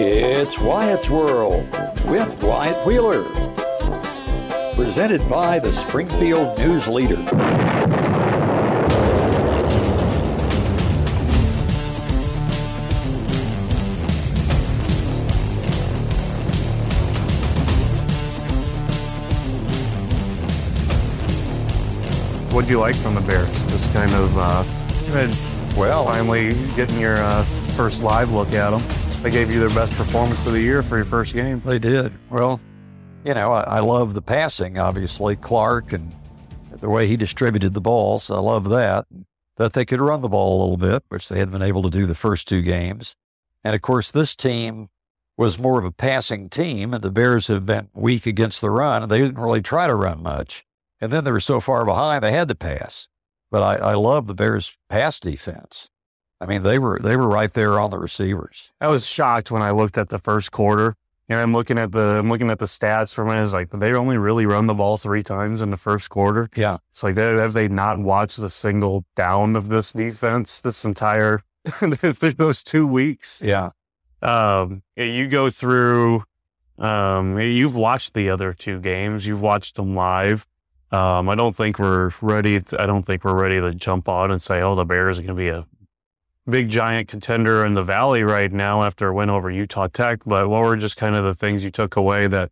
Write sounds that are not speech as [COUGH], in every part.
It's Wyatt's World with Wyatt Wheeler. Presented by the Springfield News Leader. What'd you like from the Bears? Just kind of uh, Well, finally getting your uh, first live look at them. They gave you their best performance of the year for your first game. They did. Well, you know, I, I love the passing, obviously, Clark and the way he distributed the balls. I love that. That they could run the ball a little bit, which they hadn't been able to do the first two games. And of course, this team was more of a passing team, and the Bears have been weak against the run, and they didn't really try to run much. And then they were so far behind, they had to pass. But I, I love the Bears' pass defense. I mean, they were they were right there on the receivers. I was shocked when I looked at the first quarter, and I'm looking at the I'm looking at the stats from it. It's like they only really run the ball three times in the first quarter. Yeah. It's like they, have they not watched the single down of this defense this entire [LAUGHS] those two weeks? Yeah. um, you go through, um, you've watched the other two games, you've watched them live. Um, I don't think we're ready. To, I don't think we're ready to jump on and say, "Oh, the Bears are going to be a big giant contender in the Valley right now after a win over Utah Tech." But what were just kind of the things you took away that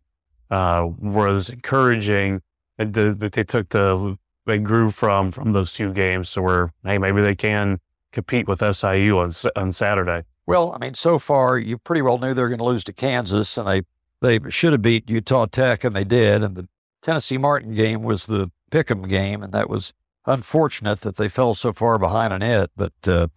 uh, was encouraging that, that they took the they grew from from those two games? So where hey, maybe they can compete with SIU on on Saturday. Well, I mean, so far you pretty well knew they were going to lose to Kansas, and they they should have beat Utah Tech, and they did. And the Tennessee Martin game was the pick'em game, and that was unfortunate that they fell so far behind in it. But uh,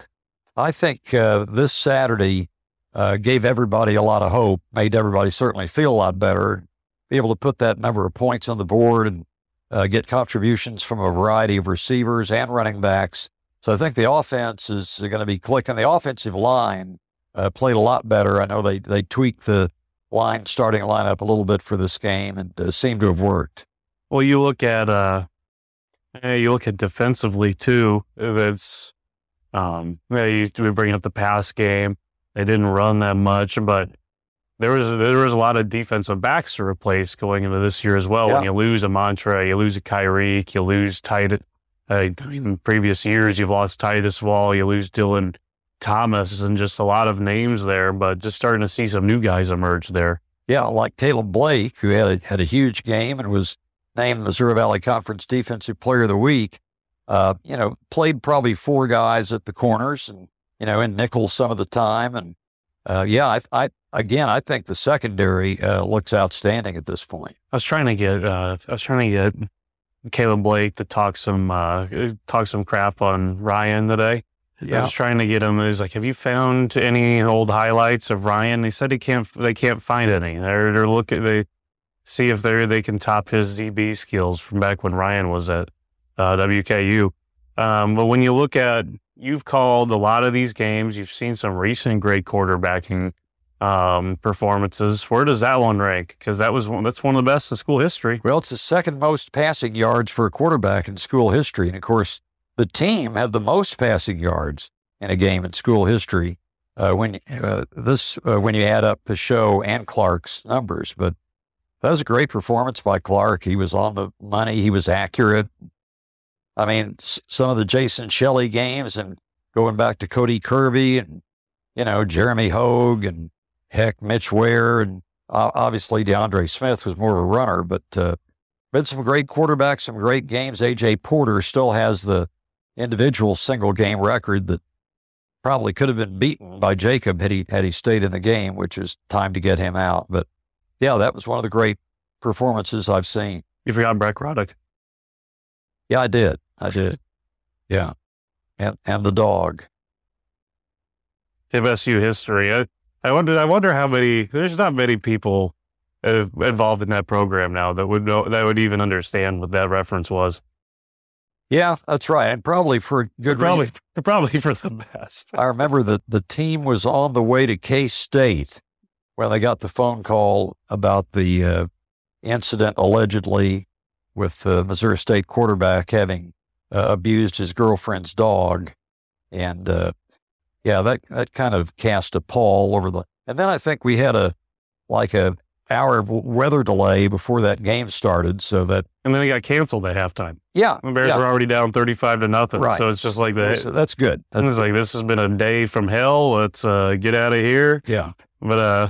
I think uh, this Saturday uh, gave everybody a lot of hope, made everybody certainly feel a lot better, be able to put that number of points on the board and uh, get contributions from a variety of receivers and running backs. So I think the offense is going to be clicking. The offensive line uh, played a lot better. I know they they tweaked the line starting lineup a little bit for this game and uh, seemed to have worked. Well, you look at uh, you look at defensively too. It's um, yeah, you we bring up the pass game. They didn't run that much, but there was there was a lot of defensive backs to replace going into this year as well. When you lose a Mantra, you lose a Kyrie, you lose Titus. Uh, in previous years, you've lost Titus Wall, you lose Dylan Thomas, and just a lot of names there. But just starting to see some new guys emerge there. Yeah, like Caleb Blake, who had a, had a huge game and was named Missouri Valley Conference Defensive Player of the Week. Uh, you know, played probably four guys at the corners and you know in nickel some of the time. And uh, yeah, I, I again, I think the secondary uh, looks outstanding at this point. I was trying to get uh, I was trying to get Caleb Blake to talk some uh, talk some crap on Ryan today. Yeah. I was trying to get him. He was like, "Have you found any old highlights of Ryan?" They said he can't. They can't find any. They're they're looking. They see if they they can top his DB skills from back when Ryan was at uh, WKU. Um, but when you look at, you've called a lot of these games. You've seen some recent great quarterbacking um, performances. Where does that one rank? Because that was one, that's one of the best in school history. Well, it's the second most passing yards for a quarterback in school history. And of course, the team had the most passing yards in a game in school history uh, when uh, this uh, when you add up Peugeot and Clark's numbers. But that was a great performance by Clark. He was on the money. He was accurate. I mean, s- some of the Jason Shelley games and going back to Cody Kirby and you know Jeremy Hogue and heck Mitch Ware and uh, obviously DeAndre Smith was more of a runner, but uh, been some great quarterbacks, some great games. AJ Porter still has the individual single game record that probably could have been beaten by Jacob had he had he stayed in the game, which is time to get him out. But yeah, that was one of the great performances I've seen. You forgot Breck Roddick. Yeah, I did. I did. Yeah. And and the dog. MSU history. I, I wonder. I wonder how many. There's not many people uh, involved in that program now that would know that would even understand what that reference was. Yeah, that's right. And probably for good probably, reason. [LAUGHS] probably for the best. I remember that the team was on the way to K State when they got the phone call about the uh, incident allegedly with the Missouri State quarterback having uh, abused his girlfriend's dog. And uh, yeah, that, that kind of cast a pall over the And then I think we had a like a hour of weather delay before that game started, so that And then it got canceled at halftime. yeah, The Bears yeah, were already down 35 to nothing. Right. So it's just like that's, the. that's good. It was like, this has been a day from hell. Let's uh, get out of here. yeah. But uh,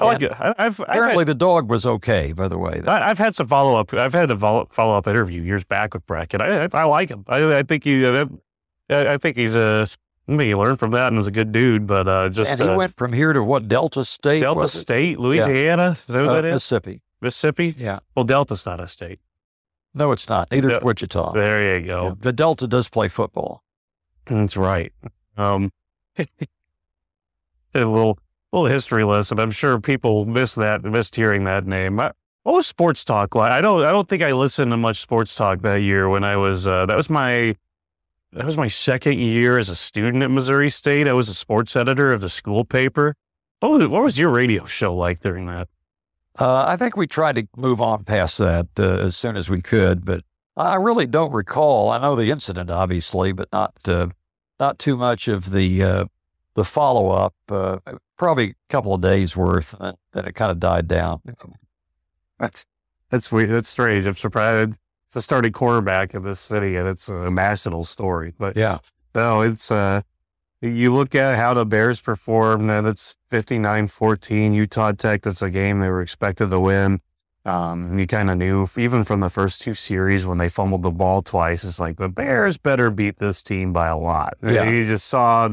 I like it. I, I've, I've, Apparently, had, the dog was okay. By the way, I- I've had some follow up. I've had a follow up interview years back with Brackett. I, I, I like him. I, I think he. Uh, I I think he's a. I think he learned from that and was a good dude. But uh, just and he uh, went from here to what Delta State? Delta? State, Louisiana. Is that what Uh, that is? Mississippi. Mississippi. Yeah. Well, Delta's not a state. No, it's not. Neither Yeah. is Wichita. There you go. Yeah, But Delta does play football. That's right. Um, [LAUGHS] a little little history lesson. I'm sure people miss that, missed hearing that name. I, what was sports talk like? I don't. I don't think I listened to much sports talk that year when I was. Uh, that was my. That was my second year as a student at Missouri State. I was a sports editor of the school paper. What was, what was your radio show like during that? Uh, I think we tried to move on past that uh, as soon as we could, but I really don't recall. I know the incident, obviously, but not uh, not too much of the uh, the follow up. Uh, probably a couple of days worth, and then, then it kind of died down. [LAUGHS] That's that's weird. That's strange. I'm surprised. It's the starting quarterback of this city, and it's a national story. But Yeah, No, it's uh you look at how the Bears performed and it's 59-14 Utah Tech that's a game they were expected to win. Um you kind of knew even from the first two series when they fumbled the ball twice it's like the Bears better beat this team by a lot. Yeah. You just saw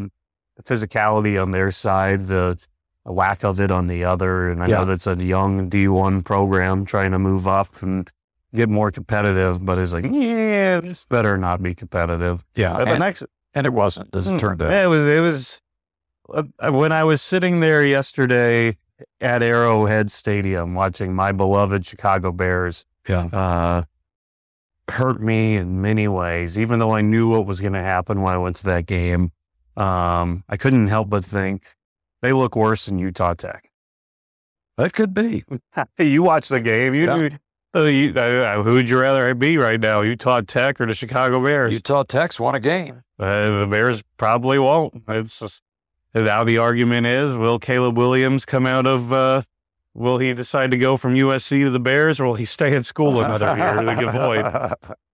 the physicality on their side, the lack of it on the other and I Yeah. know that's a young D1 program trying to move up and get more competitive but it's like yeah, this better not be competitive. yeah, But the next and it wasn't, as it Hmm. turned out. it was. It was uh, when I was sitting there yesterday at Arrowhead Stadium watching my beloved Chicago Bears Yeah, uh, hurt me in many ways. Even though I knew what was going to happen when I went to that game, um, I couldn't help but think they look worse than Utah Tech. that could be. [LAUGHS] you watch the game. You, Yeah. uh, you uh, who would you rather be right now, Utah Tech or the Chicago Bears? Utah Tech's won a game. Uh, the Bears probably won't. It's just now the argument is: Will Caleb Williams come out of? Uh, will he decide to go from USC to the Bears, or will he stay in school another year? The good point. [LAUGHS] [LAUGHS]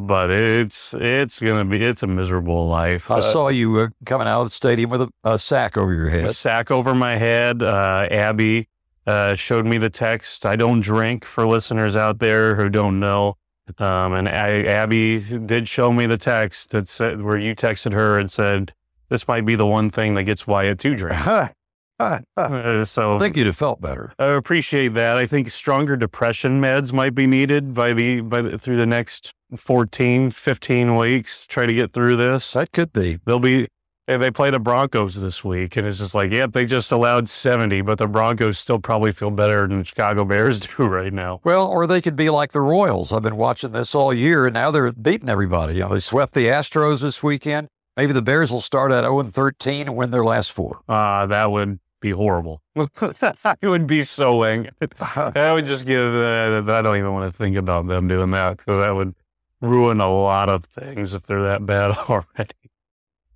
But it's it's gonna be it's a miserable life. I Uh, saw you uh, coming out of the stadium with a, a sack over your a head. sack over my head. Uh, Abby uh, showed me the text. I don't drink for listeners out there who don't know. Um, and I, Abby did show me the text that said where you texted her and said this might be the one thing that gets Wyatt to drink. I [LAUGHS] Uh, so think you'd have felt better. I appreciate that. I think stronger depression meds might be needed by the by the, through the next 14, 15 weeks. Try to get through this. That could be. They'll be. And they play the Broncos this week, and it's just like, yep, they just allowed 70, but the Broncos still probably feel better than the Chicago Bears [LAUGHS] do right now. Well, or they could be like the Royals. I've been watching this all year, and now they're beating everybody. You know, they swept the Astros this weekend. Maybe the Bears will start at 0 13 and win their last four. Uh, that would be horrible. [LAUGHS] it would be so angry. [LAUGHS] I would just give, uh, I don't even want to think about them doing that because that would ruin a lot of things if they're that bad [LAUGHS] already.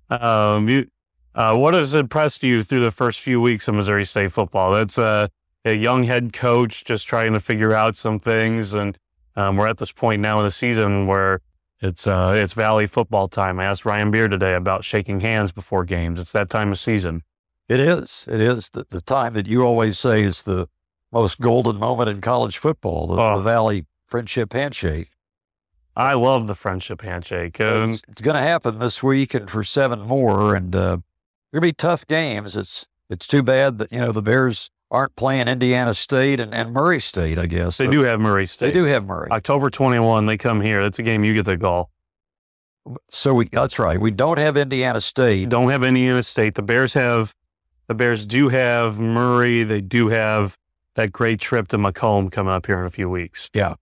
Um, you, uh, what has impressed you through the first few weeks of Missouri State football? That's uh, a young head coach just trying to figure out some things, and um, we're at this point now in the season where it's uh, it's Valley football time. I asked Ryan Beard today about shaking hands before games. It's that time of season. It is. It is the, the time that you always say is the most golden moment in college football, the, Oh. the Valley friendship handshake. I love the friendship handshake. Um, it's it's going to happen this week and for seven more, and uh, going to be tough games. It's it's too bad that you know the Bears aren't playing Indiana State and, and Murray State. I guess they do have Murray State. They do have Murray. October 21, they come here. That's a game you get the call. so we that's right. We don't have Indiana State. don't have Indiana State. The Bears have, the Bears do have Murray. They do have that great trip to Macomb coming up here in a few weeks. Yeah,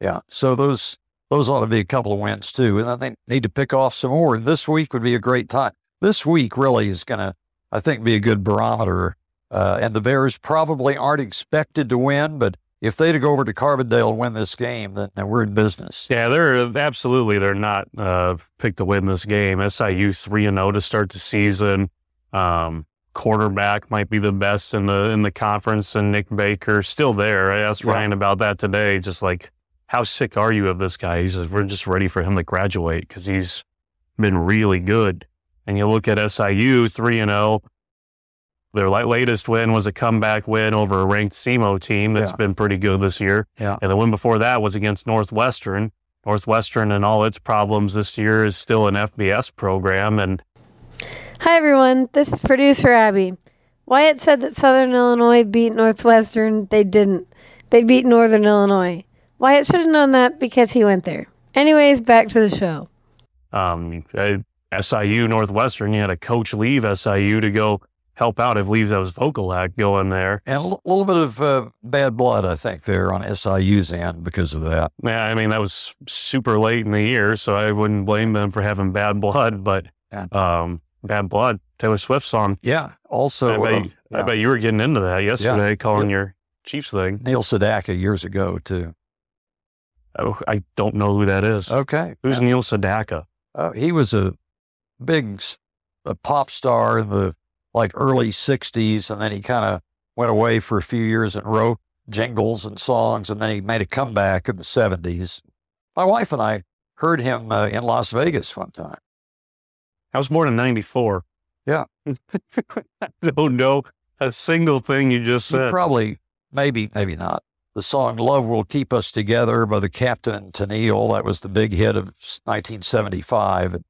yeah. So those those ought to be a couple of wins too, and I think need to pick off some more. This week would be a great time. This week really is going to, I think, be a good barometer. Uh, and the Bears probably aren't expected to win, but if they to go over to Carbondale and win this game, then, then we're in business. Yeah, they're absolutely they're not uh, picked to win this game. SIU three and zero to start the season. Um, quarterback might be the best in the in the conference, and Nic Baker still there. I asked Yeah. Ryan about that today. Just like, how sick are you of this guy? He says we're just ready for him to graduate because he's been really good. And you look at SIU three and zero. Their latest win was a comeback win over a ranked SEMO team that's Yeah. been pretty good this year. Yeah. And the win before that was against Northwestern. Northwestern and all its problems this year is still an FBS program. And Hi, everyone. This is producer Abby. Wyatt said that Southern Illinois beat Northwestern. They didn't. They beat Northern Illinois. Wyatt should have known that because he went there. Anyways, back to the show. um, uh, SIU Northwestern, you had a coach leave SIU to go help out. I believe that was act going there. And a l- little bit of uh, bad blood, I think, there on SIU's end because of that. Yeah, I mean that was super late in the year, so I wouldn't blame them for having bad blood. But Yeah. um, bad blood, Taylor Swift song. Yeah. Also, I, bet, uh, you- I bet you were getting into that yesterday, calling Yep. your Chiefs thing. Neil Sedaka years ago, too. Oh, I don't know who that is. Okay. Who's Yeah. Neil Sedaka? Uh, he was a big a pop star in the like early 60s, and then he kind of went away for a few years and wrote jingles and songs, and then he made a comeback in the 70s. My wife and I heard him uh, in Las Vegas one time. I was born in '94. Yeah. I don't know a single thing you just You said. probably, maybe, maybe not. The song Love Will Keep Us Together by the Captain and Tennille, that was the big hit of 1975. And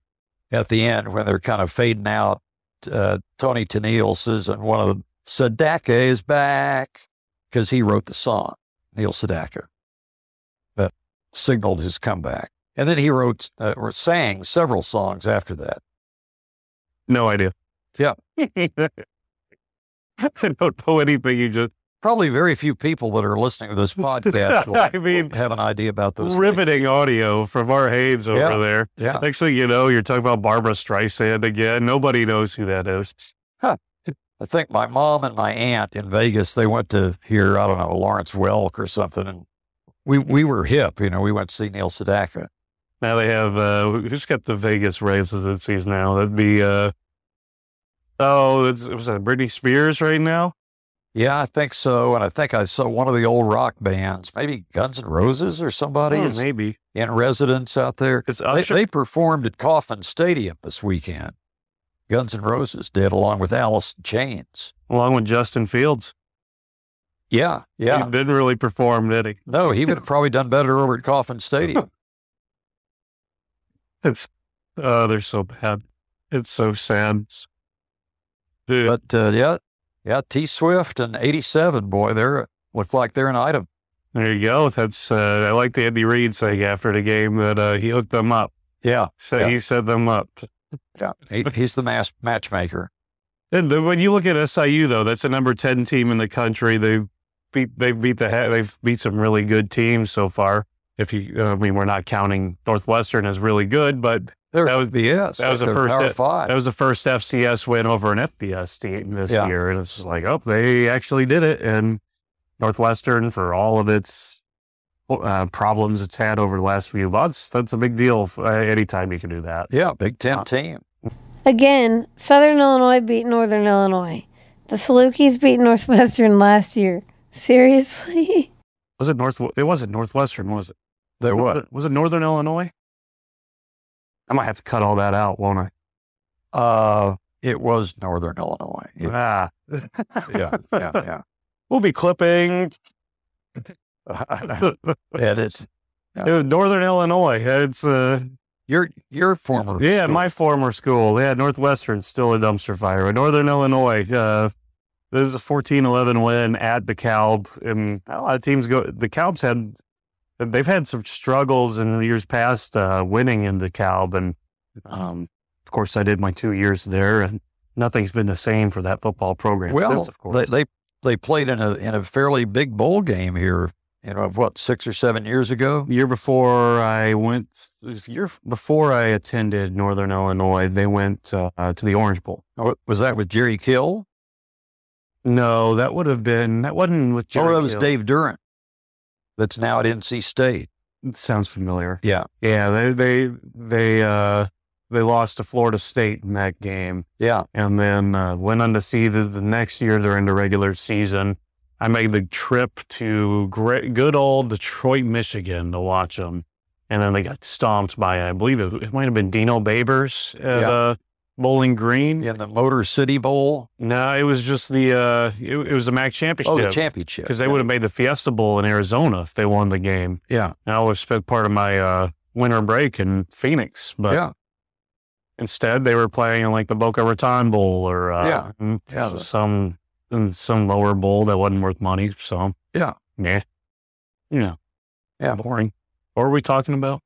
at the end, when they're kind of fading out, uh, Toni Tennille says, and one of them, Sedaka is back, because he wrote the song, Neil Sedaka, that signaled his comeback. And then he wrote uh, or sang several songs after that. No idea. Yeah. [LAUGHS] I don't know anything you just Probably very few people that are listening to this [LAUGHS] podcast will, I mean, have an idea about those. things. riveting audio from our Hains over Yeah. there. Yeah. Next thing you know, you're talking about Barbra Streisand again. Nobody knows who that is. I think my mom and my aunt in Vegas, they went to hear, I don't know, Lawrence Welk or something. And we, we were hip, you know, we went to see Neil Sedaka. Now they have uh who's got the Vegas residencies now? That'd be uh oh, it's was that Britney Spears right now? Yeah, I think so. And I think I saw one of the old rock bands, maybe Guns N' Roses or somebody Oh, maybe in residence out there. it's They, they performed at Kauffman Stadium this weekend. Guns N' Roses did, along with Alice in Chains. along with Justin Fields. Yeah, yeah. He didn't really perform, did he? No, he would have probably done better over at Kauffman Stadium. [LAUGHS] It's oh, they're so bad. It's so sad. Dude, But uh, yeah, yeah, T Swift and 87, boy, they're look like they're an item. there you go. That's uh, I like the Andy Reid saying after the game that uh, he hooked them up. Yeah, So Yeah. he set them up. yeah. He, he's the mass matchmaker. And then when you look at SIU though, that's a number ten team in the country. They beat they beat the they've beat some really good teams so far. If you, I mean, we're not counting Northwestern as really good, but They're That was- BS. that was the first Power. Five. that was the first FCS win over an FBS team this Yeah. year, and it's like, oh, they actually did it. And Northwestern, for all of its uh, problems it's had over the last few months, that's a big deal. Uh, anytime you can do that. yeah, Big Ten team. Again, Southern Illinois beat Northern Illinois. The Salukis beat Northwestern last year. Seriously? [LAUGHS] Was it North? It wasn't Northwestern, was it? They're what? Was it Northern Illinois? I might have to cut all that out, won't I? Uh, it was Northern Illinois. Ah, [LAUGHS] yeah, yeah, yeah. We'll be clipping. [LAUGHS] Edit. It Northern Illinois. It's uh, Your your former yeah, school. my former school. Yeah, Northwestern still a dumpster fire. Northern Illinois. Uh, this is a 14-11 win at DeKalb, and a lot of teams go. The Calbs had they've had some struggles in the years past uh, winning in DeKalb, and um, of course I did my two years there, and nothing's been the same for that football program well, since. Of course, they, they they played in a in a fairly big bowl game here. You know what, six or seven years ago. year before I went, year before I attended Northern Illinois, they went uh, uh, to the Orange Bowl. Oh, Was that with Jerry Kill? No, that would have been that wasn't with Jerry. oh, that was Kill. Dave Doeren. That's now at NC State. It sounds familiar. Yeah, Yeah, they they they uh they lost to Florida State in that game, Yeah. and then uh, went undefeated. The next year, they're in the regular season. I made the trip to great, good old Detroit, Michigan, to watch them, and then they got stomped by I believe it, it might have been Dino Babers at Yeah. uh, Bowling Green. In the Motor City Bowl. No, it was just the uh, it, it was the MAC championship. Oh, the championship. because they yeah. would have made the Fiesta Bowl in Arizona if they won the game. Yeah. And I always spent part of my uh, winter break in Phoenix, but yeah. instead they were playing in like the Boca Raton Bowl or uh, Yeah. Yeah, some in some lower bowl that wasn't worth money. So Yeah. yeah, you know, Yeah. boring. What are we talking about?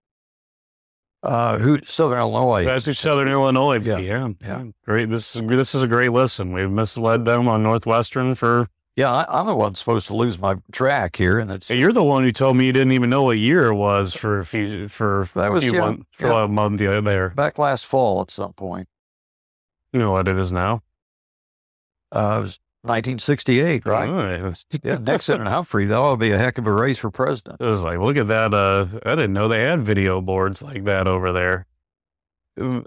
Uh, who Southern Illinois? That's who Southern Illinois. Yeah. Yeah, Yeah. Great. This is this is a great listen. We've misled them on Northwestern for. yeah, I, I'm the one supposed to lose my track here, and it's You're the one who told me you didn't even know what year it was for a few for That a was, few yeah, month, for yeah. a month the- there. back last fall at some point. You know what it is now, Uh, it was 1968, right? Oh, was- Yeah, Nixon and Humphrey. That ought to be a heck of a race for president. It was like, look at that. Uh, I didn't know they had video boards like that over there. [LAUGHS]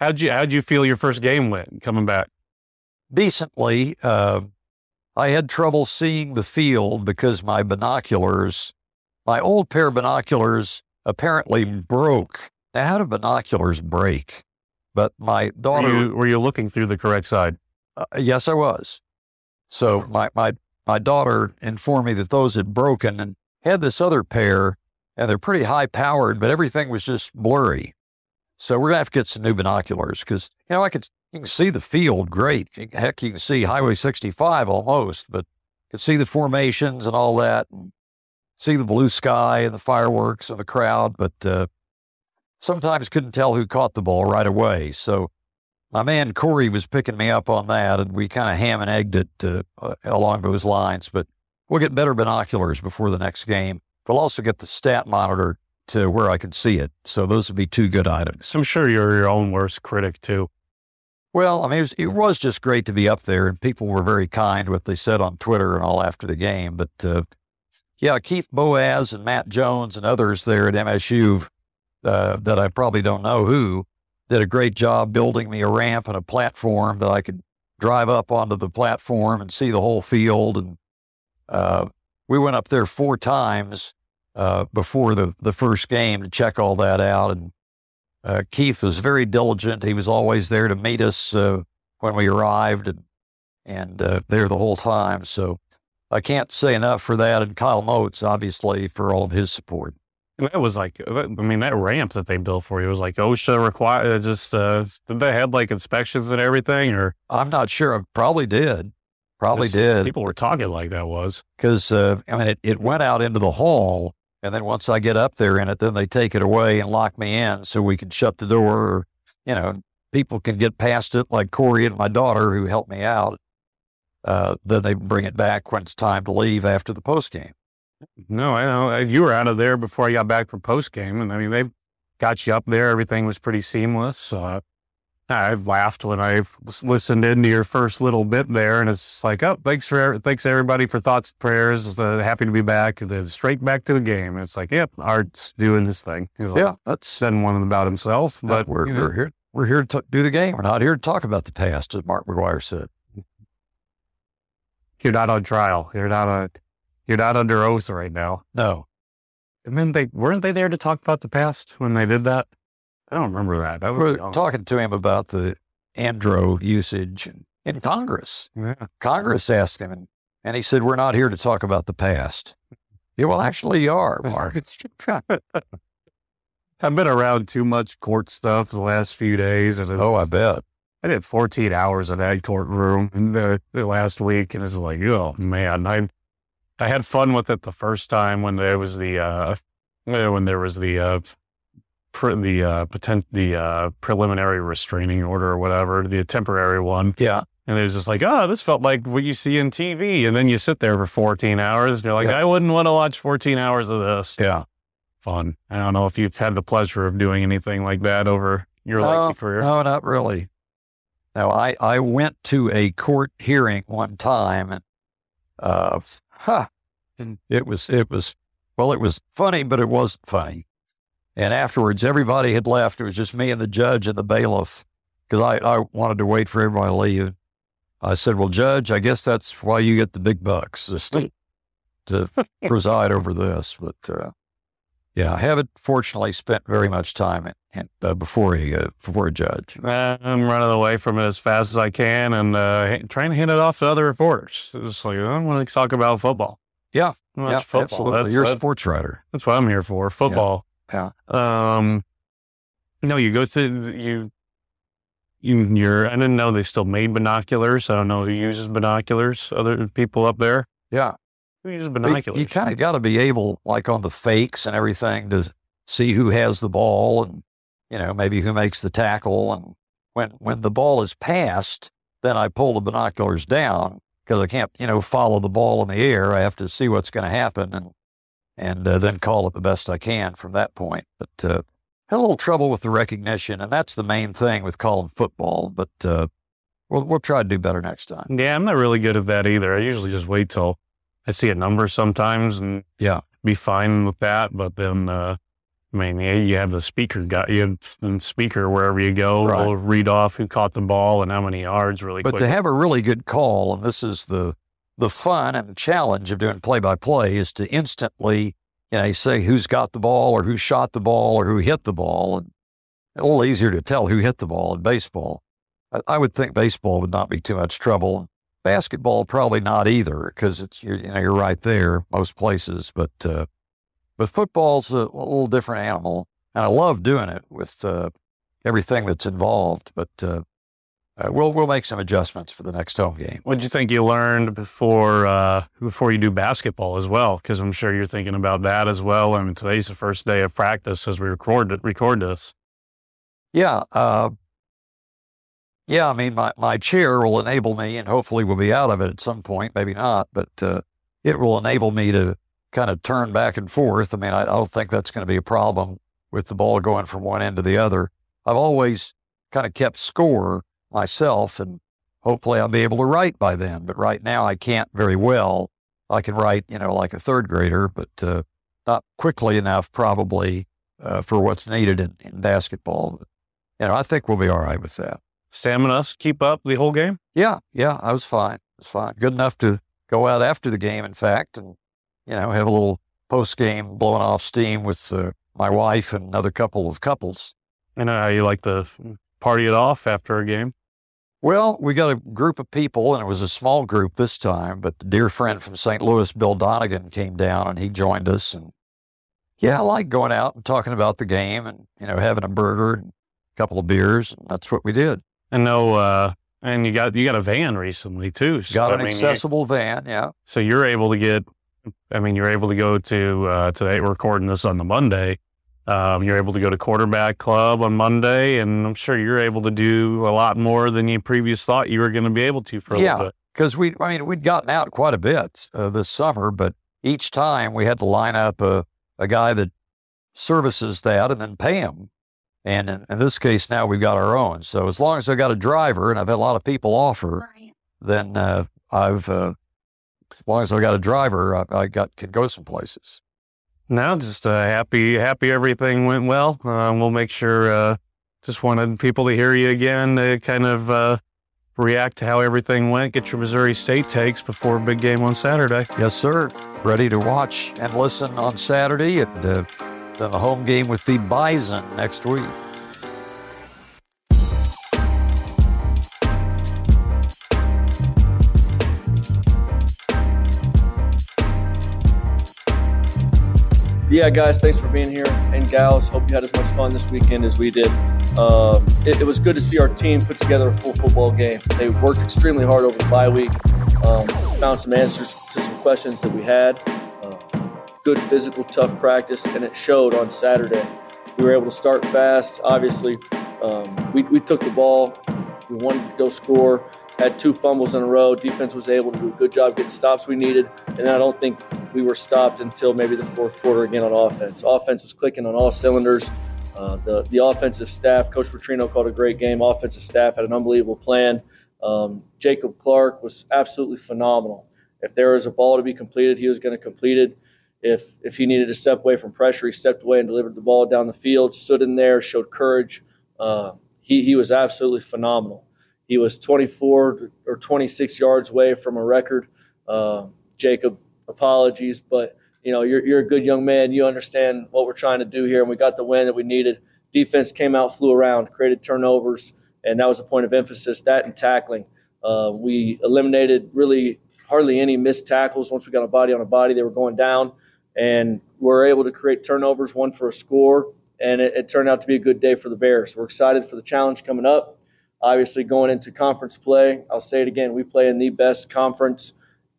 how'd you How'd you feel your first game went coming back? Decently, uh, I had trouble seeing the field because my binoculars, my old pair of binoculars, apparently broke. Now, how do binoculars break? But my Were daughter, you, were you looking through the correct side? Uh, yes, I was. So my, my, my daughter informed me that those had broken and had this other pair, and they're pretty high powered, but everything was just blurry. So we're gonna have to get some new binoculars because you know I could you can see the field great. Heck, you can see Highway 65 almost, but you can see the formations and all that, and see the blue sky and the fireworks and the crowd, but uh, sometimes couldn't tell who caught the ball right away. So my man Corey was picking me up on that, and we kind of ham and egged it uh, uh, along those lines. But we'll get better binoculars before the next game. We'll also get the stat monitor to where I can see it. So those would be two good items. I'm sure you're your own worst critic too. Well, I mean, it was, it was just great to be up there, and people were very kind what they said on Twitter and all after the game. But uh, yeah, Keith Boaz and Matt Jones and others there at MSU uh, that I probably don't know who did a great job building me a ramp and a platform that I could drive up onto the platform and see the whole field. And uh, we went up there four times uh, before the, the first game to check all that out. And uh, Keith was very diligent. He was always there to meet us uh, when we arrived and, and uh, there the whole time. So I can't say enough for that. And Kyle Moats, obviously, for all of his support. That was like, I mean, that ramp that they built for you was like OSHA required. Just uh, did they had like inspections and everything, or I'm not sure. I probably did. Probably did. people were talking like that was. because uh, I mean it, it went out into the hall, and then once I get up there in it, then they take it away and lock me in so we can shut the door. Or, you know, people can get past it, like Corey and my daughter who helped me out. Uh, then they bring it back when it's time to leave after the post game. No, I know you were out of there before I got back from post game, and I mean they got you up there. Everything was pretty seamless. Uh, I laughed when I s- listened into your first little bit there, and it's like, oh, thanks for thanks everybody for thoughts, and prayers. Uh, happy to be back. And then straight back to the game. And it's like, yep, Art's doing his thing. He's like, Yeah, that's said one about himself, but we're you know, we're here. We're here to t- do the game. We're not here to talk about the past, as Mark McGwire said. you're not on trial. You're not on. You're not under oath right now. No, And then they weren't they there to talk about the past when they did that? I don't remember that. That was we're talking to him about the Andro usage in, Congress. yeah. Congress asked him, and, and he said, We're not here to talk about the past. Yeah, well, actually, you are, [LAUGHS] Mark. [LAUGHS] I've been around too much court stuff the last few days, and oh, I bet. I did 14 hours in that courtroom in the, the last week, and it's like, oh man, I I had fun with it the first time when there was the uh, when there was the uh, pre- the uh, potent- the uh, preliminary restraining order or whatever, the temporary one, Yeah. and it was just like, oh, this felt like what you see in TV, and then you sit there for 14 hours, and you're like, Yeah. I wouldn't want to watch 14 hours of this. Yeah. Fun. I don't know if you've had the pleasure of doing anything like that over your No, lengthy career. No, not really. No, I, I went to a court hearing one time and uh huh. And it was it was well, it was funny, but it wasn't funny. And afterwards, everybody had left. It was just me and the judge and the bailiff because I, I wanted to wait for everybody to leave. I said, Well, Judge, I guess that's why you get the big bucks, just to, to [LAUGHS] preside over this. But uh, yeah, I haven't fortunately spent very much time in, in, uh, before, a, uh, before a judge. I'm running away from it as fast as I can and uh, trying to hand it off to other reporters. It's like, I want to talk about football. Yeah, yeah, football. absolutely. That's, You're a sports writer. that's what I'm here for. Football. Yeah. Um, no, you go to you. You, you're. I didn't know they still made binoculars. I don't know who uses binoculars. Other people up there. Yeah. Uses binoculars? You kind of got to be able, like on the fakes and everything, to see who has the ball and, you know, maybe who makes the tackle. And when, when the ball is passed, then I pull the binoculars down because I can't, you know, follow the ball in the air. I have to see what's going to happen and, and uh, then call it the best I can from that point. But uh, had a little trouble with the recognition, and that's the main thing with calling football. But uh, we'll, we'll try to do better next time. yeah, I'm not really good at that either. I usually just wait till I see a number sometimes and Yeah. be fine with that. But then, uh, I mean, yeah, you have the speaker guy. You have the speaker wherever you go. Right. will read off who caught the ball and how many yards really But quick. to have a really good call, and this is the the fun and challenge of doing play by play, is to instantly, you know, say who's got the ball or who shot the ball or who hit the ball, and a little easier to tell who hit the ball in baseball. I, I would think baseball would not be too much trouble. Basketball probably not either, because it's you're, you know you're right there most places. But uh, but football's a, a little different animal, and I love doing it with uh, everything that's involved. But uh, uh, we'll we'll make some adjustments for the next home game. What do you think you learned before uh, before you do basketball as well? Because I'm sure you're thinking about that as well. I mean, today's the first day of practice as we record record this. Yeah, uh, yeah. I mean, my my chair will enable me, and hopefully we'll be out of it at some point. Maybe not, but uh, it will enable me to kind of turn back and forth. I mean, I, I don't think that's going to be a problem with the ball going from one end to the other. I've always kind of kept score myself, and hopefully I'll be able to write by then. But right now, I can't very well. I can write, you know, like a third grader, but uh, not quickly enough, probably, uh, for what's needed in, in basketball. But, you know, I think we'll be all right with that. Stamina keep up the whole game. Yeah, yeah, I was fine. It was fine. Good enough to go out after the game, in fact, and, you know, have a little post game blowing off steam with uh, my wife and another couple of couples. And I know how you like to party it off after a game. Well, we got a group of people, and it was a small group this time, but the dear friend from St. Louis, Bill Donegan, came down and he joined us. And yeah, I like going out and talking about the game and, you know, having a burger and a couple of beers. And that's what we did. I know, uh, and you got you got a van recently too. So, Got I an mean, you- accessible van. Yeah. so you're able to get. I mean, you're able to go to uh, today. We're recording this on the Monday. Um, you're able to go to quarterback club on Monday, and I'm sure you're able to do a lot more than you previous thought you were going to be able to for a Yeah. little bit. because we, I mean, we'd gotten out quite a bit uh, this summer, but each time we had to line up a, a guy that services that and then pay him. And in, in this case, now we've got our own. So as long as I've got a driver and I've had a lot of people offer, then uh, I've, uh, as long as I've got a driver, I, I got can go some places. Now, just uh, happy, happy everything went well. Uh, we'll make sure. Uh, just wanted people to hear you again, to kind of uh, react to how everything went. Get your Missouri State takes before big game on Saturday. Yes, sir. Ready to watch and listen on Saturday, and the home game with the Bison next week. yeah, guys, thanks for being here. And gals, hope you had as much fun this weekend as we did. Um, it, it was good to see our team put together a full football game. They worked extremely hard over the bye week, um, found some answers to some questions that we had. Good physical, tough practice, and it showed on Saturday. We were able to start fast. Obviously, um, we, we took the ball. We wanted to go score. Had two fumbles in a row. Defense was able to do a good job getting stops we needed, and I don't think we were stopped until maybe the fourth quarter again on offense. Offense was clicking on all cylinders. Uh, the the offensive staff, Coach Petrino called a great game. Offensive staff had an unbelievable plan. Um, Jacob Clark was absolutely phenomenal. If there was a ball to be completed, he was going to complete it. If if he needed to step away from pressure, he stepped away and delivered the ball down the field. Stood in there, showed courage. Uh, he he was absolutely phenomenal. He was 24 or 26 yards away from a record. Uh, Jacob, apologies, but you know you're you're a good young man. You understand what we're trying to do here, and we got the win that we needed. Defense came out, flew around, created turnovers, and that was a point of emphasis. That and tackling. Uh, we eliminated really hardly any missed tackles. Once we got a body on a body, they were going down, and we're able to create turnovers, one for a score, and it, it turned out to be a good day for the Bears. We're excited for the challenge coming up. Obviously, going into conference play, I'll say it again: we play in the best conference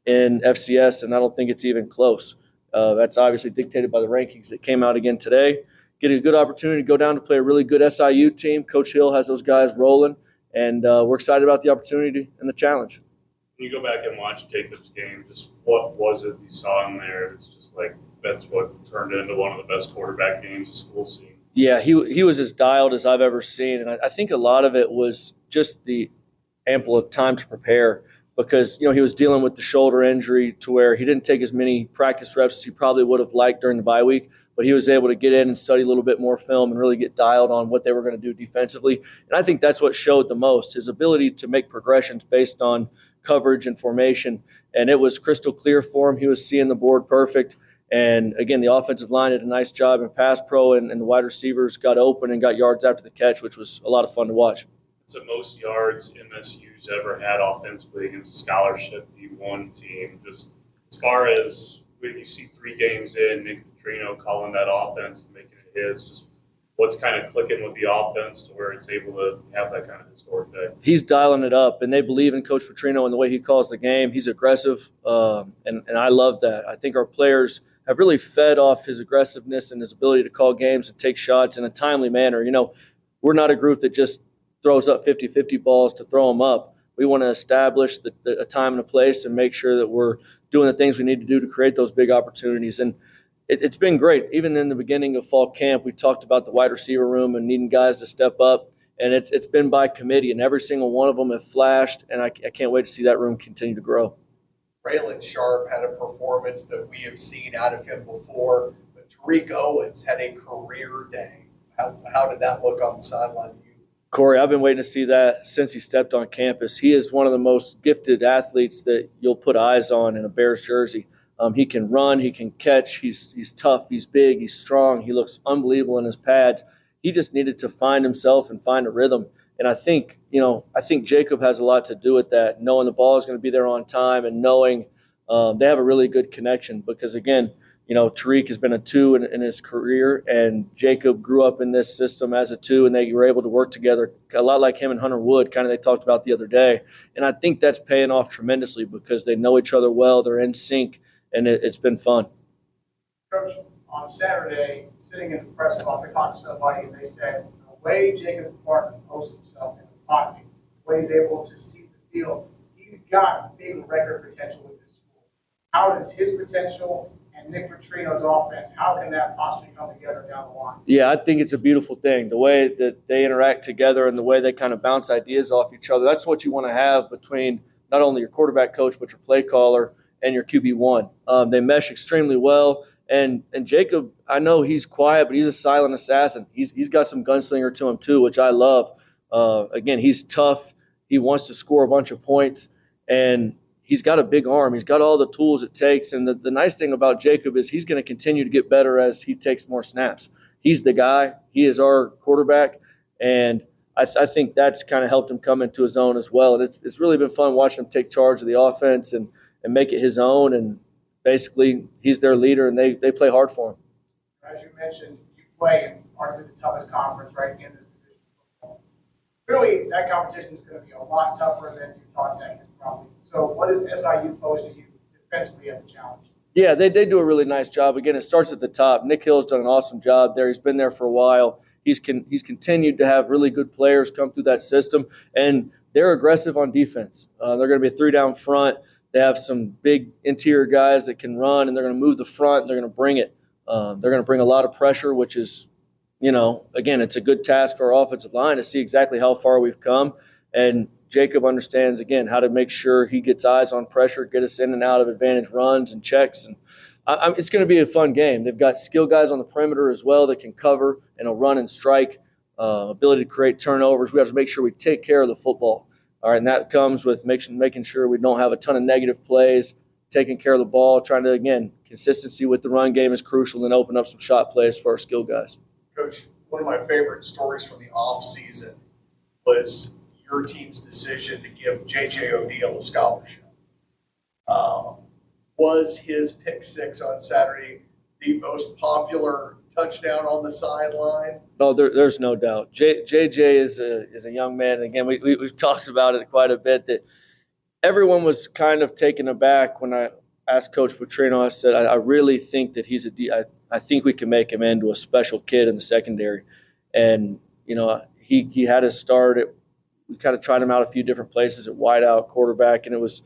in FCS, and I don't think it's even close. Uh, that's obviously dictated by the rankings that came out again today. Getting a good opportunity to go down to play a really good SIU team. Coach Hill has those guys rolling, and uh, we're excited about the opportunity and the challenge. When you go back and watch Jacob's game, just what was it you saw in there? It's just like that's what turned into one of the best quarterback games the school seen. Yeah, he he was as dialed as I've ever seen, and I, I think a lot of it was just the ample of time to prepare because you know he was dealing with the shoulder injury to where he didn't take as many practice reps as he probably would have liked during the bye week but he was able to get in and study a little bit more film and really get dialed on what they were going to do defensively and i think that's what showed the most his ability to make progressions based on coverage and formation. And it was crystal clear for him. He was seeing the board perfect. And again the offensive line did a nice job in pass pro and, and the wide receivers got open and got yards after the catch which was a lot of fun to watch. It's the most yards MSU's ever had offensively against a scholarship D1 team. Just as far as when you see three games in, Nick Petrino calling that offense and making it his, just what's kind of clicking with the offense to where it's able to have that kind of historic day. He's dialing it up, and they believe in Coach Petrino and the way he calls the game. He's aggressive, um, and, and I love that. I think our players have really fed off his aggressiveness and his ability to call games and take shots in a timely manner. You know, we're not a group that just throws up 50 50 balls to throw them up. We want to establish the, the, a time and a place and make sure that we're doing the things we need to do to create those big opportunities. And it, it's been great. Even in the beginning of fall camp, we talked about the wide receiver room and needing guys to step up. And it's, it's been by committee, and every single one of them have flashed. And I, I can't wait to see that room continue to grow. Braylon Sharp had a performance that we have seen out of him before, but Tariq Owens had a career day. How, how did that look on the sideline you? Corey, I've been waiting to see that since he stepped on campus. He is one of the most gifted athletes that you'll put eyes on in a Bears jersey. Um, he can run, he can catch, he's he's tough, he's big, he's strong, he looks unbelievable in his pads. He just needed to find himself and find a rhythm. And I think, you know, I think Jacob has a lot to do with that, knowing the ball is going to be there on time and knowing um, they have a really good connection because again, you know, Tariq has been a two in, in, his career, and Jacob grew up in this system as a two, and they were able to work together a lot like him and Hunter Wood, kind of they talked about the other day. And I think that's paying off tremendously because they know each other well, they're in sync, and it, has been fun. Coach, on Saturday, sitting in the press box, I talked to somebody, and they said the way Jacob Martin posts himself in the pocket, the way he's able to see the field, he's got big record potential with this school. How does his potential and Nick Petrino's offense, how can that possibly come together down the line? Yeah, I think it's a beautiful thing. The way that they interact together and the way they kind of bounce ideas off each other. That's what you want to have between not only your quarterback coach, but your play caller and your QB1. Um, they mesh extremely well. And and Jacob, I know he's quiet, but he's a silent assassin. He's he's got some gunslinger to him too, which I love. Uh, again, he's tough. He wants to score a bunch of points, and he's got a big arm. He's got all the tools it takes. And the, the nice thing about Jacob is he's going to continue to get better as he takes more snaps. He's the guy. He is our quarterback. And I, th- I think that's kind of helped him come into his own as well. And it's, it's really been fun watching him take charge of the offense and, and make it his own. And basically, he's their leader, and they, they play hard for him. As you mentioned, you play in arguably the toughest conference right in this division. Clearly, that competition is going to be a lot tougher than Utah Tech is probably so what does SIU pose to you defensively as a challenge? Yeah, they, they do a really nice job. Again, it starts at the top. Nick Hill's done an awesome job there. He's been there for a while. He's con- he's continued to have really good players come through that system, and they're aggressive on defense. Uh, they're going to be a three down front. They have some big interior guys that can run, and they're going to move the front. they're going to bring it. Um, they're going to bring a lot of pressure, which is, you know, again, it's a good task for our offensive line to see exactly how far we've come. And Jacob understands again how to make sure he gets eyes on pressure, get us in and out of advantage runs and checks, and I, it's going to be a fun game. They've got skill guys on the perimeter as well that can cover and will run and strike. Uh, ability to create turnovers. We have to make sure we take care of the football. All right, and that comes with making making sure we don't have a ton of negative plays, taking care of the ball, trying to again consistency with the run game is crucial, and open up some shot plays for our skill guys. Coach, one of my favorite stories from the off season was your team's decision to give J.J. O'Neal a scholarship. Um, was his pick six on Saturday the most popular touchdown on the sideline? No, there, there's no doubt. J, JJ is a is a young man. Again, we, we we've talked about it quite a bit. That everyone was kind of taken aback when I asked Coach Petrino. I said, I, I really think that he's a. I, I think we can make him into a special kid in the secondary, and you know he he had to start at. We kind of tried him out a few different places at wideout, quarterback, and it was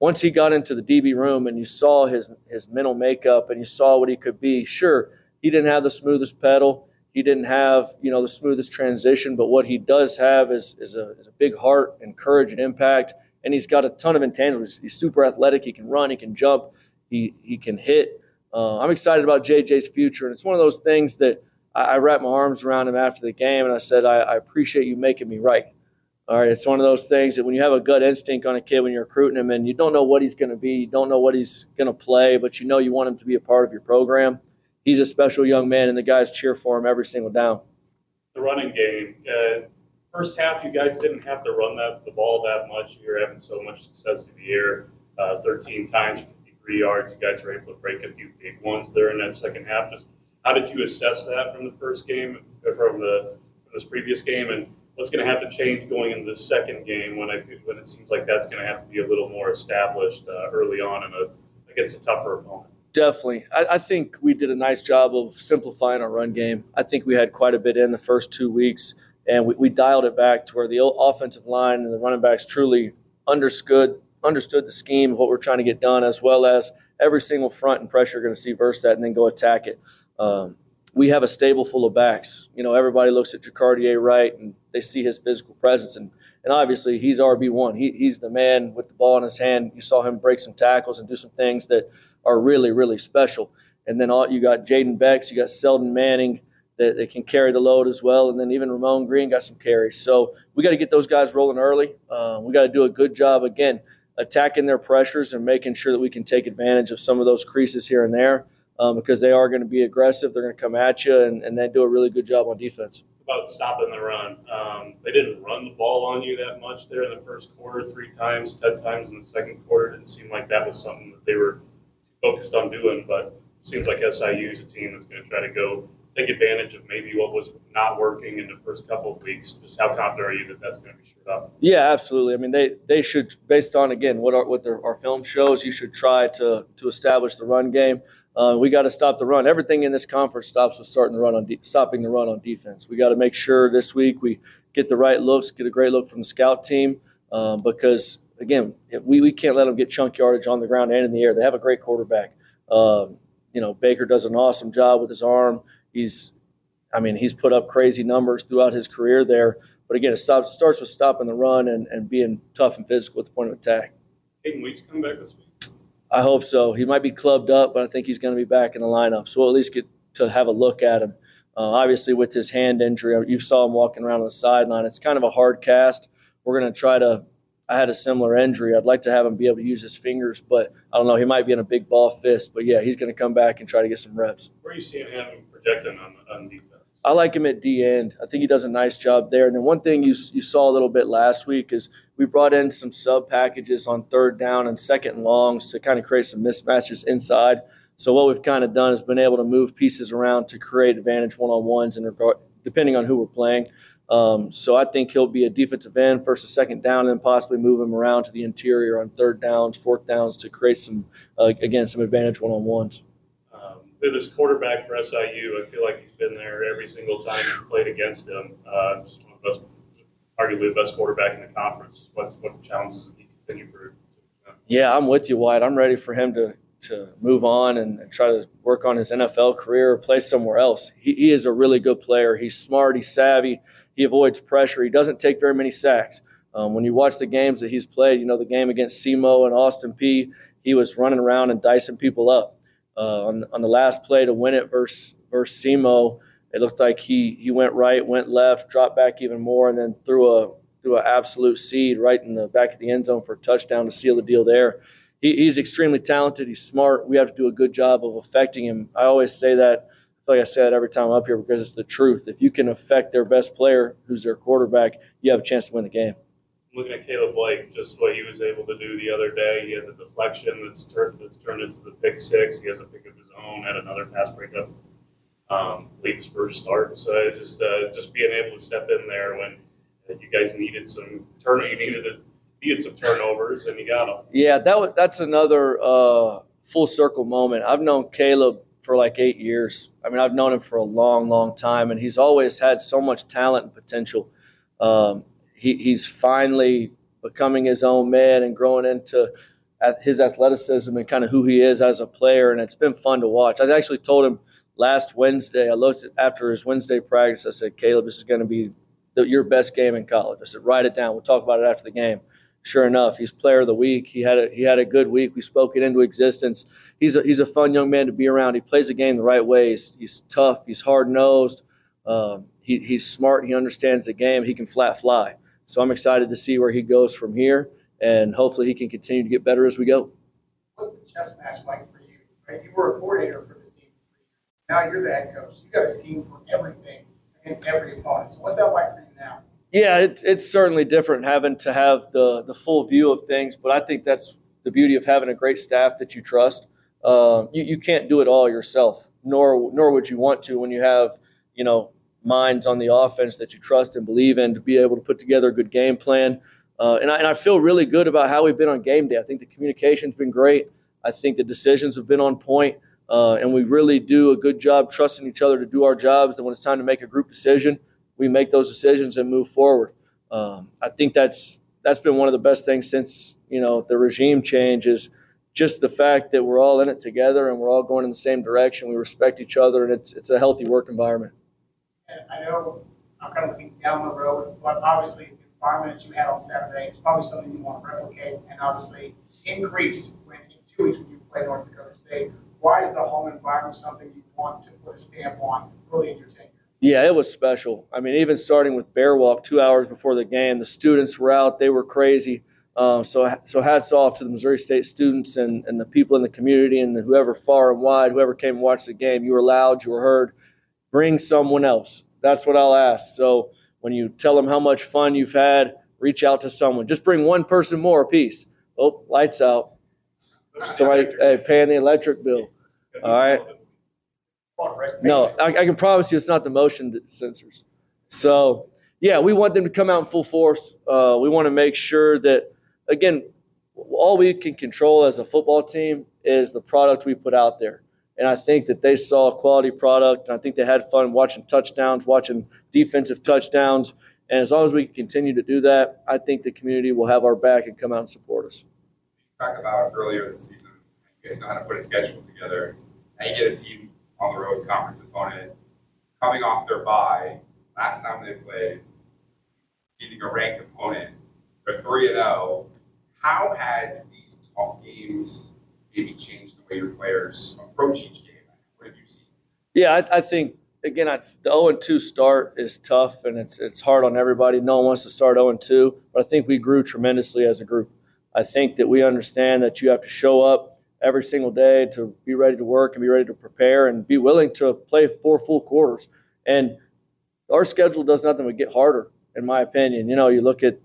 once he got into the DB room and you saw his his mental makeup and you saw what he could be. Sure, he didn't have the smoothest pedal. He didn't have you know the smoothest transition, but what he does have is is a, is a big heart and courage and impact. And he's got a ton of intangibles. He's super athletic. He can run. He can jump. He he can hit. Uh, I'm excited about JJ's future, and it's one of those things that I, I wrapped my arms around him after the game, and I said, I, I appreciate you making me right. All right, it's one of those things that when you have a gut instinct on a kid when you're recruiting him, and you don't know what he's going to be, you don't know what he's going to play, but you know you want him to be a part of your program. He's a special young man, and the guys cheer for him every single down. The running game. Uh, first half, you guys didn't have to run that the ball that much. You were having so much success in the air. Uh, 13 times, 53 yards. You guys were able to break a few big ones there in that second half. Just how did you assess that from the first game, from the from this previous game, and what's going to have to change going into the second game when I when it seems like that's going to have to be a little more established uh, early on in a against a tougher opponent. Definitely, I, I, think we did a nice job of simplifying our run game. I think we had quite a bit in the first two weeks, and we, we dialed it back to where the offensive line and the running backs truly understood understood the scheme of what we're trying to get done, as well as every single front and pressure going to see versus that, and then go attack it. Um, we have a stable full of backs. You know, everybody looks at Jacardia Wright and they see his physical presence, and and obviously he's RB one. He, he's the man with the ball in his hand. You saw him break some tackles and do some things that are really really special. And then all, you got Jaden Becks, you got Selden Manning that, that can carry the load as well, and then even Ramon Green got some carries. So we got to get those guys rolling early. Uh, we got to do a good job again attacking their pressures and making sure that we can take advantage of some of those creases here and there um, because they are going to be aggressive. They're going to come at you and, and then do a really good job on defense. About stopping the run. Um, they didn't run the ball on you that much there in the first quarter, three times, 10 times in the second quarter. It didn't seem like that was something that they were focused on doing, but seems like SIU is a team that's going to try to go take advantage of maybe what was not working in the first couple of weeks. Just how confident are you that that's going to be shored up? Yeah, absolutely. I mean, they they should, based on again what our, what their, our film shows, you should try to to establish the run game. Uh, we got to stop the run. Everything in this conference stops with starting the run on de- stopping the run on defense. We got to make sure this week we get the right looks, get a great look from the scout team, um, because again, we, we can't let them get chunk yardage on the ground and in the air. They have a great quarterback. Um, you know, Baker does an awesome job with his arm. He's, I mean, he's put up crazy numbers throughout his career there. But again, it stops, starts with stopping the run and, and being tough and physical at the point of attack. Hayden Weeks coming back this week. I hope so. He might be clubbed up, but I think he's going to be back in the lineup. So we'll at least get to have a look at him. Uh, obviously, with his hand injury, you saw him walking around on the sideline. It's kind of a hard cast. We're going to try to. I had a similar injury. I'd like to have him be able to use his fingers, but I don't know. He might be in a big ball fist. But yeah, he's going to come back and try to get some reps. Where are you seeing him projecting on, on defense? I like him at D end. I think he does a nice job there. And then one thing you you saw a little bit last week is we brought in some sub packages on third down and second and longs to kind of create some mismatches inside. So what we've kind of done is been able to move pieces around to create advantage one on ones and regard depending on who we're playing. Um, so I think he'll be a defensive end first or second down, and then possibly move him around to the interior on third downs, fourth downs to create some uh, again some advantage one on ones with his quarterback for SIU, I feel like he's been there every single time he's played against him. Uh, just one of the best, arguably the best quarterback in the conference. What's what challenges he continue for? Yeah, I'm with you, Wyatt. I'm ready for him to to move on and, and, try to work on his NFL career or play somewhere else. He, he is a really good player. He's smart. He's savvy. He avoids pressure. He doesn't take very many sacks. Um, when you watch the games that he's played, you know the game against SEMO and Austin Peay, he was running around and dicing people up. Uh, on, on the last play to win it versus versus it looked like he he went right, went left, dropped back even more, and then threw a threw an absolute seed right in the back of the end zone for a touchdown to seal the deal there. He, he's extremely talented. He's smart. We have to do a good job of affecting him. I always say that. Like I said every time I'm up here because it's the truth. If you can affect their best player, who's their quarterback, you have a chance to win the game looking at Caleb Blake, just what he was able to do the other day. He had the deflection that's turned that's turned into the pick six. He has a pick of his own, had another pass breakup. Um, his first start. So just uh, just being able to step in there when you guys needed some turn, you needed a, needed some turnovers, and you got them. Yeah, that was that's another uh, full circle moment. I've known Caleb for like eight years. I mean, I've known him for a long, long time, and he's always had so much talent and potential. Um, he, he's finally becoming his own man and growing into his athleticism and kind of who he is as a player. And it's been fun to watch. I actually told him last Wednesday, I looked at, after his Wednesday practice, I said, Caleb, this is going to be the, your best game in college. I said, write it down. We'll talk about it after the game. Sure enough, he's player of the week. He had a, he had a good week. We spoke it into existence. He's a, he's a fun young man to be around. He plays the game the right way. He's, he's tough. He's hard nosed. Um, he, he's smart. He understands the game. He can flat fly. So I'm excited to see where he goes from here, and hopefully he can continue to get better as we go. What's the chess match like for you? Right? You were a coordinator for this team. Now you're the head coach. You got a scheme for everything against every opponent. So what's that like for you now? Yeah, it, it's certainly different having to have the the full view of things, but I think that's the beauty of having a great staff that you trust. Uh, you, you can't do it all yourself, nor nor would you want to when you have you know minds on the offense that you trust and believe in to be able to put together a good game plan. Uh, and, I, and I feel really good about how we've been on game day. I think the communication's been great. I think the decisions have been on point, uh, and we really do a good job trusting each other to do our jobs. That when it's time to make a group decision, we make those decisions and move forward. Um, I think that's that's been one of the best things since you know the regime change is just the fact that we're all in it together and we're all going in the same direction. We respect each other, and it's it's a healthy work environment. I know I'm kind of looking down the road, but obviously the environment that you had on Saturday is probably something you want to replicate and obviously increase when in two weeks when you play North Dakota State. Why is the home environment something you want to put a stamp on early in your tenure? Yeah, it was special. I mean, even starting with Bear Walk two hours before the game, the students were out; they were crazy. Um, so, so hats off to the Missouri State students and, and the people in the community and whoever far and wide, whoever came and watched the game. You were loud, you were heard bring someone else. That's what I'll ask. So when you tell them how much fun you've had, reach out to someone. Just bring one person more apiece. Oh, lights out. Somebody hey, paying the electric bill. All right. No, I, I, can promise you it's not the motion sensors. So, yeah, we want them to come out in full force. Uh, we want to make sure that, again, all we can control as a football team is the product we put out there. And I think that they saw a quality product. And I think they had fun watching touchdowns, watching defensive touchdowns. And as long as we continue to do that, I think the community will have our back and come out and support us. Talk about earlier this season, you guys know how to put a schedule together. Now you get a team on the road conference opponent coming off their bye. Last time they played, beating a ranked opponent, they're three and zero. Oh. How has these tough games maybe changed the way your players approach each game? What have you seen? Yeah, I, I think again, I, the 0 2 start is tough and it's it's hard on everybody. No one wants to start 0 2, but I think we grew tremendously as a group. I think that we understand that you have to show up every single day to be ready to work and be ready to prepare and be willing to play four full quarters. And our schedule does nothing but get harder, in my opinion. You know, you look at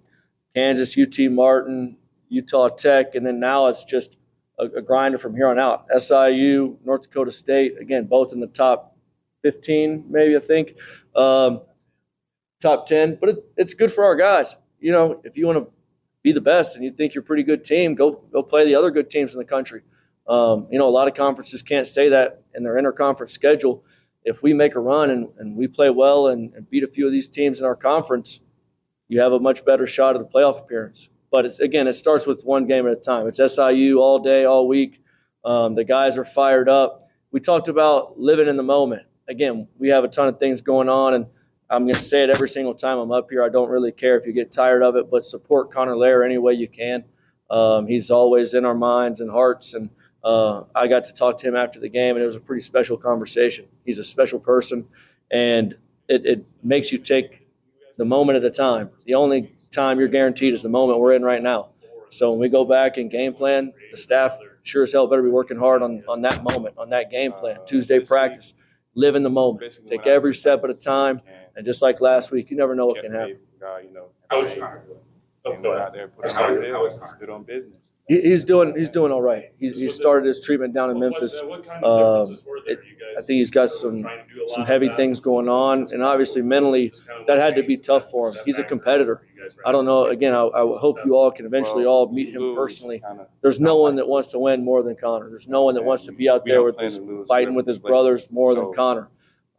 Kansas, UT Martin, Utah Tech, and then now it's just a, a grinder from here on out. SIU, North Dakota State, again, both in the top 15, maybe I think, um, top 10. But it, it's good for our guys. You know, if you want to be the best and you think you're a pretty good team, go go play the other good teams in the country. Um, you know, a lot of conferences can't say that in their interconference schedule. If we make a run and, and we play well and, and beat a few of these teams in our conference, you have a much better shot at the playoff appearance. But it's, again, it starts with one game at a time. It's SIU all day, all week. Um, the guys are fired up. We talked about living in the moment. Again, we have a ton of things going on, and I'm going to say it every single time I'm up here. I don't really care if you get tired of it, but support Connor Lair any way you can. Um, he's always in our minds and hearts, and uh, I got to talk to him after the game, and it was a pretty special conversation. He's a special person, and it, it makes you take the moment at a time. The only time you're guaranteed is the moment we're in right now. So when we go back and game plan, the staff sure as hell better be working hard on, on that moment, on that game plan. Tuesday practice, live in the moment, take every step at a time, and just like last week, you never know what can happen. You know, How is Connor doing? Oh, and go ahead. out there, put How on is- his how is head, Connor? stood on business. He, he's doing he's doing all right. He's, he started his treatment down in What- Memphis. What, what kind of differences were there? it- You guys I think he's got some trying to do a some heavy things going on, and obviously mentally, kind of that had to be tough for him. He's a competitor. for you guys right I don't know. Again, I, I hope you all can eventually all meet him personally. There's no one that wants to win more than Connor. There's no one that wants to be out there with his fighting with his brothers more than Connor.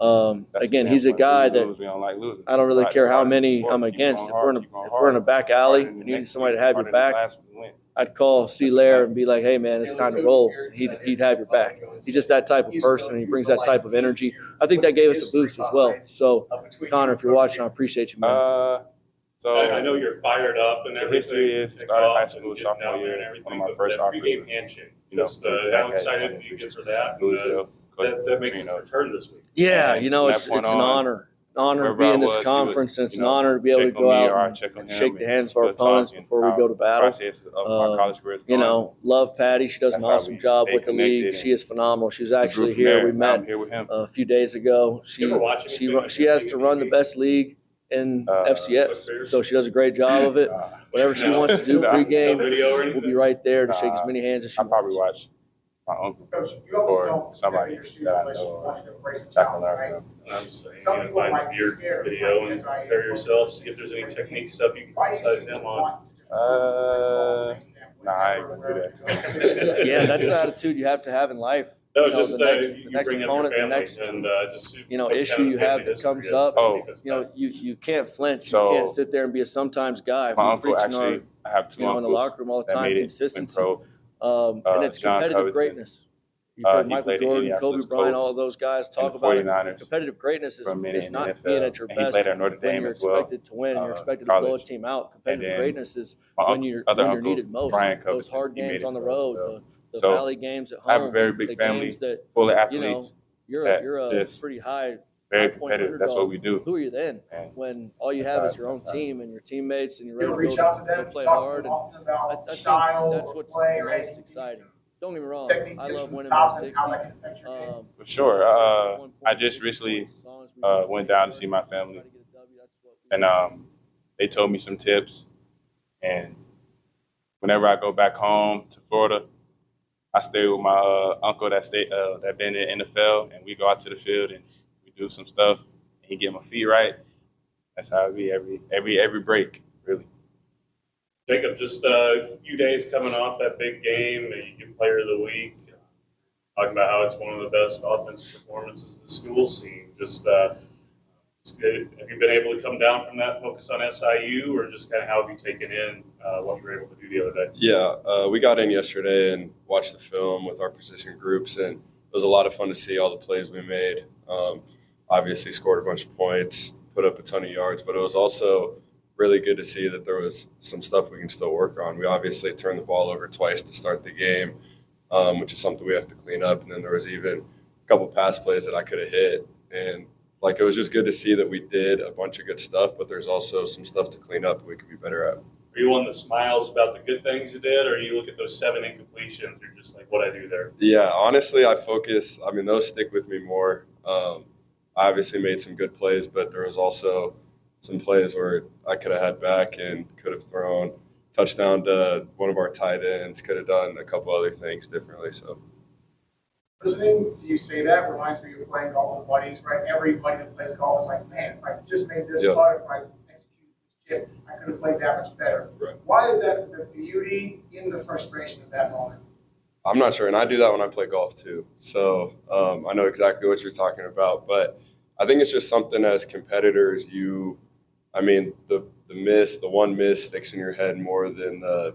Um, again, he's a guy that lose, don't like. I don't really care how many I'm against. If we're in a hard, keep going if we're in a back alley and you need somebody to have your back, last week, win. I'd call C. Lair and be like, "Hey, man, it's time to roll." He'd he'd have your back. He's just that type of person. He brings that type of energy. I think that gave us a boost as well. So, Connor, if you're watching, I appreciate you, man. Uh, so I, I know you're fired up and the everything. history is Take started off high and school, get sophomore down there year, and one of my first that offers pregame handshake. you know, Just uh, how excited do you get for that? Uh, that, that makes its Petrino. return this week. Yeah, you know, it's it's an honor, an honor to be in this was, he would, conference, and it's an know, honor to be able to go out and check on shake the hands of our opponents before we go to battle. process of Um, my college career You know, love Patty. She does an That's how awesome job with the league. She is phenomenal. She was actually here. We met here with him. a few days ago. She You ever watch she she has to run the best league in Uh, FCS, so she does a great job of it. Uh, Whatever she wants to do No. [LAUGHS] No pregame, video we'll be right there to shake as many hands as she I probably wants. watch my uncle Coach, you always or don't somebody step your shoes that I unless you know want to embrace the that can challenge, learn right? from. And I'm just saying, Some you know, people find might be your scared of video and playing SIU compare yourself, see if there's any technique stuff you can Why do you criticize seem to him on. want to just- Uh, Nah, I ain't gonna do that. [LAUGHS] [LAUGHS] Yeah, that's the attitude you have to have in life. No, You know, just the uh, next- you the you next bring up opponent, the family next, and uh, just you know, what's issue kind of you the have family that comes history up. Oh. because You know, you you can't flinch. So- you can't sit there and be a sometimes guy. My We're uncle preaching our- actually, I have two you know, in the uncles locker room all the that time, made it went consistency. pro. Um, Uh, and it's John competitive greatness. You've Uh, heard he Michael played Jordan, Kobe Indianapolis Bryant, Colts all those guys talk about it. 49ers Competitive greatness is, is the not NFL. being at your And he best played at Notre when Dame you're as well. expected to win and you're uh, expected to blow a college. team out. Competitive then greatness is My when uncle- you're, other when you're uncle, needed most. Brian those Covington, hard he made games it on the pro, road, so- the, the so, valley games at home. I have a very big the family games that full of you know athletes, you're a, that you're a just pretty high. Very high point competitive. That's what we do. Who are you then? And When all you That's have how is I- your own that's how I- team and your teammates and you're ready ever to go, reach out to go them, play talk hard. And I, I about think style that's what's play the most exciting. Don't get me wrong. I love the winning by top and 60. how that can affect your game. Um, For sure. Uh, I just recently points, as long as we uh, went down to see my family, to get a W, that's what we and um, they told me some tips. And whenever I go back home to Florida, I stay with my uh, uncle that stay uh, that been in the NFL, and we go out to the field and we do some stuff. And he get my feet right. That's how it be every every every break, really. Jacob, just uh, a few days coming off that big game, uh, you get player of the week. Talking about how it's one of the best offensive performances the school's seen. Just, uh, good. have you been able to come down from that, focus on SIU, or just kind of how have you taken in uh, what you were able to do the other day? Yeah, uh, we got in yesterday and watched the film with our position groups, and it was a lot of fun to see all the plays we made. Um, obviously, scored a bunch of points, put up a ton of yards, but it was also really good to see that there was some stuff we can still work on. We obviously turned the ball over twice to start the game, um, which is something we have to clean up. And then there was even a couple pass plays that I could have hit, and like it was just good to see that we did a bunch of good stuff, but there's also some stuff to clean up we could be better at. Are you on the smiles about the good things you did, or you look at those seven incompletions, you're just like, what I do there? Yeah, honestly, I focus. I mean, those stick with me more. Um, obviously made some good plays, but there was also some plays where I could have had back and could have thrown touchdown to one of our tight ends. Could have done a couple other things differently. So Listening to you say that reminds me of playing golf with buddies, right? Everybody that plays golf is like, man, if I just made this Yeah. putt, if I executed this chip, I could have played that much better. Right. Why is that the beauty in the frustration of that moment? I'm not sure, and I do that when I play golf too. So um, I know exactly what you're talking about, but I think it's just something as competitors, you, I mean, the the miss, the one miss sticks in your head more than the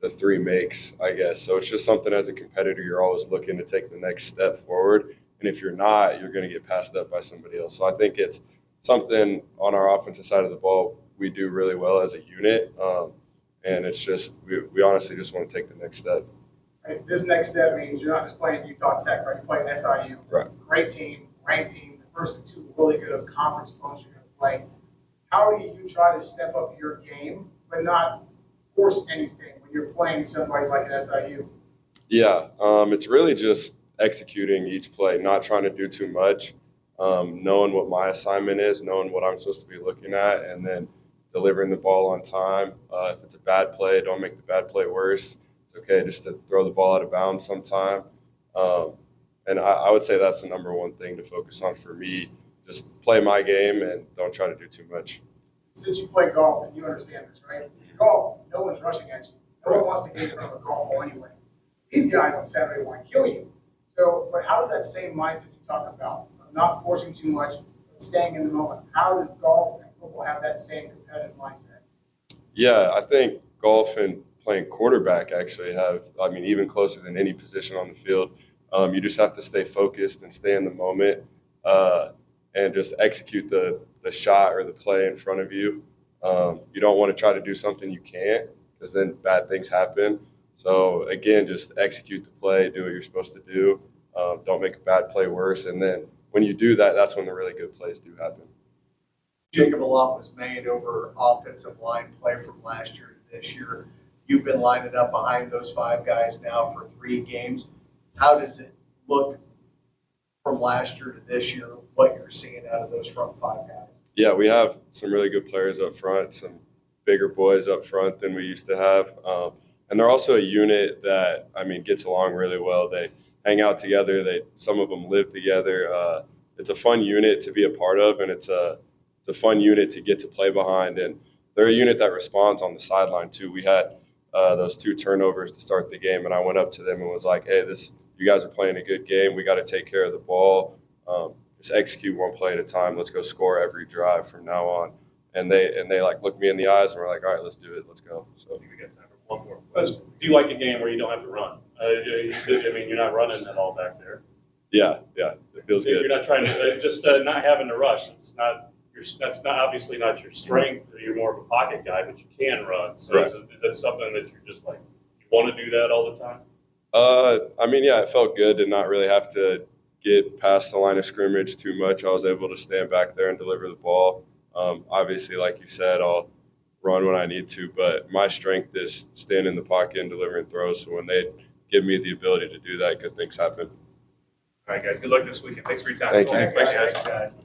the three makes, I guess. So it's just something as a competitor, you're always looking to take the next step forward, and if you're not, you're going to get passed up by somebody else. So I think it's something on our offensive side of the ball we do really well as a unit, um, and it's just we, we honestly just want to take the next step. Right, This next step means you're not just playing Utah Tech, right? You're playing SIU. Right. Great team, ranked team, the first of two really good conference opponents you're gonna play. How do you try to step up your game, but not force anything when you're playing somebody like an SIU? Yeah, um, it's really just executing each play, not trying to do too much, um, knowing what my assignment is, knowing what I'm supposed to be looking at, and then delivering the ball on time. Uh, if it's a bad play, don't make the bad play worse. Okay just to throw the ball out of bounds sometime. Um, and I, I would say that's the number one thing to focus on for me. Just play my game and don't try to do too much. Since you play golf and you understand this, right? Golf, no one's rushing at you. No one wants to get in front of a golf ball anyways. These guys on Saturday want to kill you. So, but how does that same mindset you talk about, not forcing too much, but staying in the moment, how does golf and football have that same competitive mindset? Yeah, I think golf and playing quarterback actually have, I mean, even closer than any position on the field. Um, you just have to stay focused and stay in the moment uh, and just execute the, the shot or the play in front of you. Um, you don't want to try to do something you can't because then bad things happen. So, again, just execute the play, do what you're supposed to do. Um, don't make a bad play worse. And then when you do that, that's when the really good plays do happen. Jacob, a lot was made over offensive line play from last year to this year. You've been lining up behind those five guys now for three games. How does it look from last year to this year, what you're seeing out of those front five guys? Yeah, we have some really good players up front, some bigger boys up front than we used to have. Um, and they're also a unit that, I mean, gets along really well. They hang out together. They Some of them live together. Uh, it's a fun unit to be a part of, and it's a, it's a fun unit to get to play behind. And they're a unit that responds on the sideline, too. We had uh, those two turnovers to start the game, and I went up to them and was like, hey, this you guys are playing a good game. We got to take care of the ball. Um, just execute one play at a time. Let's go score every drive from now on. And they and they like looked me in the eyes and were like, all right, let's do it. Let's go. So We got time for one more question. Do you like a game where you don't have to run? Uh, I mean, you're not running at all back there. yeah, yeah, it feels good. You're not trying to, uh, just uh, not having to rush. It's not, your that's not, obviously not your strength. You're more of a pocket guy, but you can run. So is, it- is that something that you're just like, you want to do that all the time? Uh, I mean, yeah, it felt good to not really have to get past the line of scrimmage too much. I was able to stand back there and deliver the ball. Um, obviously, like you said, I'll run when I need to, but my strength is staying in the pocket and delivering throws. So when they give me the ability to do that, good things happen. All right, guys, good luck this weekend. Thanks for your time. Thank you. Thanks, guys.